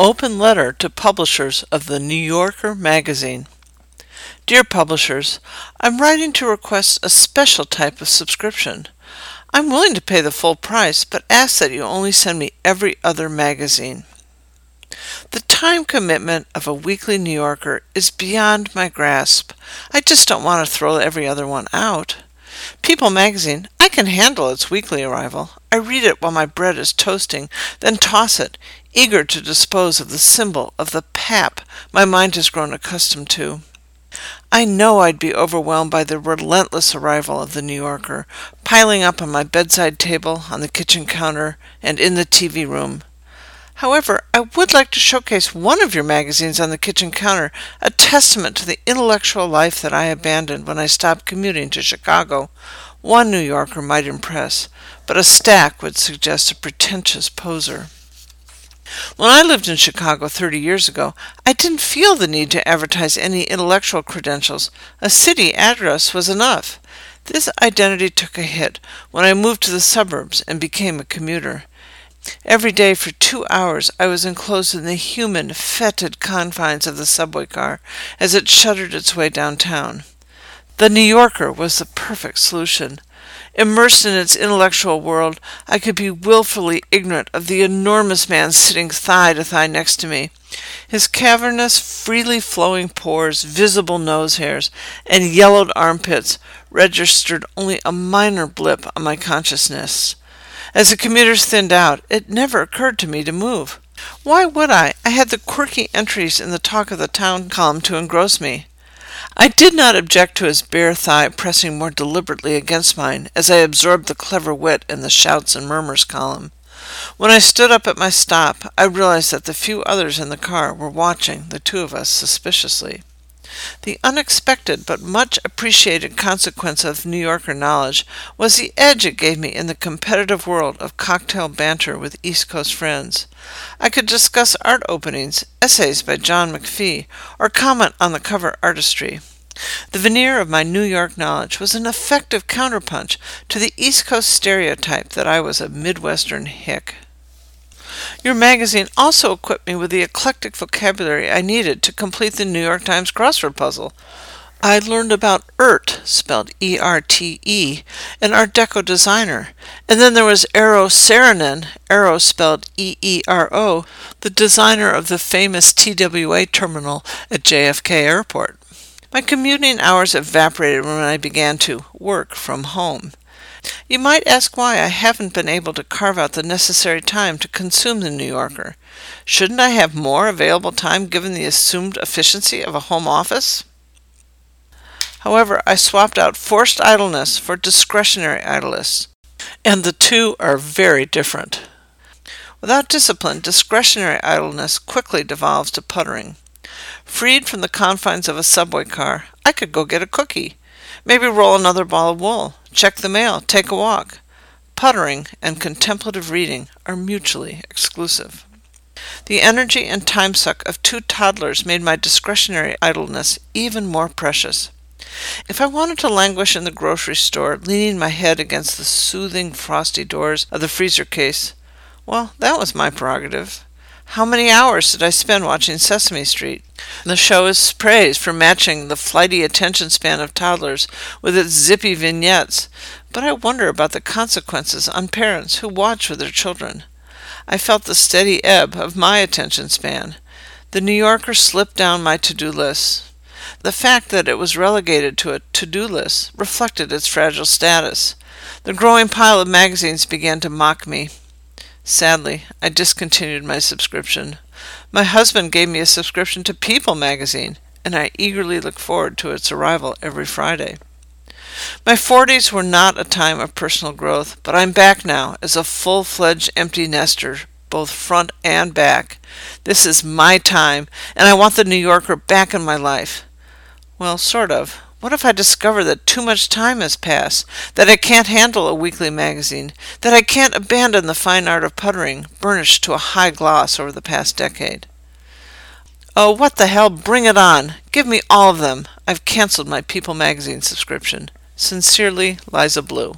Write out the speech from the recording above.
Open letter to publishers of the New Yorker magazine. Dear publishers, I'm writing to request a special type of subscription. I'm willing to pay the full price, but ask that you only send me every other magazine. The time commitment of a weekly New Yorker is beyond my grasp. I just don't want to throw every other one out. People magazine, I can handle its weekly arrival. I read it while my bread is toasting, then toss it, eager to dispose of the symbol of the pap my mind has grown accustomed to. I know I'd be overwhelmed by the relentless arrival of the New Yorker, piling up on my bedside table, on the kitchen counter, and in the TV room. However, I would like to showcase one of your magazines on the kitchen counter, a testament to the intellectual life that I abandoned when I stopped commuting to Chicago. One New Yorker might impress, but a stack would suggest a pretentious poser. When I lived in Chicago 30 years ago, I didn't feel the need to advertise any intellectual credentials. A city address was enough. This identity took a hit when I moved to the suburbs and became a commuter. Every day for two hours I was enclosed in the human, fetid confines of the subway car as it shuddered its way downtown. The New Yorker was the perfect solution. Immersed in its intellectual world, I could be wilfully ignorant of the enormous man sitting thigh to thigh next to me. His cavernous, freely flowing pores, visible nose hairs, and yellowed armpits registered only a minor blip on my consciousness. As the commuters thinned out, it never occurred to me to move. Why would I? I had the quirky entries in the Talk of the Town column to engross me. I did not object to his bare thigh pressing more deliberately against mine as I absorbed the clever wit in the shouts and murmurs column. When I stood up at my stop, I realized that the few others in the car were watching the two of us suspiciously. The unexpected but much appreciated consequence of New Yorker knowledge was the edge it gave me in the competitive world of cocktail banter with East Coast friends. I could discuss art openings, essays by John McPhee, or comment on the cover artistry. The veneer of my New York knowledge was an effective counterpunch to the East Coast stereotype that I was a Midwestern hick. Your magazine also equipped me with the eclectic vocabulary I needed to complete the New York Times crossword puzzle. I learned about Erté, spelled E R T E, an Art Deco designer. And then there was Eero Saarinen, Eero spelled E E R O, the designer of the famous TWA terminal at JFK Airport. My commuting hours evaporated when I began to work from home. You might ask why I haven't been able to carve out the necessary time to consume the New Yorker. Shouldn't I have more available time given the assumed efficiency of a home office? However, I swapped out forced idleness for discretionary idleness, and the two are very different. Without discipline, discretionary idleness quickly devolves to puttering. Freed from the confines of a subway car, I could go get a cookie, maybe roll another ball of wool, check the mail, take a walk. Puttering and contemplative reading are mutually exclusive. The energy and time suck of two toddlers made my discretionary idleness even more precious. If I wanted to languish in the grocery store, leaning my head against the soothing frosty doors of the freezer case, well, that was my prerogative. How many hours did I spend watching Sesame Street? The show is praised for matching the flighty attention span of toddlers with its zippy vignettes, but I wonder about the consequences on parents who watch with their children. I felt the steady ebb of my attention span. The New Yorker slipped down my to do list. The fact that it was relegated to a to do list reflected its fragile status. The growing pile of magazines began to mock me. Sadly, I discontinued my subscription. My husband gave me a subscription to People magazine, and I eagerly look forward to its arrival every Friday. My forties were not a time of personal growth, but I'm back now as a full fledged empty nester, both front and back. This is my time, and I want the New Yorker back in my life. Well, sort of. What if I discover that too much time has passed, that I can't handle a weekly magazine, that I can't abandon the fine art of puttering, burnished to a high gloss over the past decade? Oh, what the hell, bring it on! Give me all of them! I've cancelled my People magazine subscription. Sincerely, Liza Blue.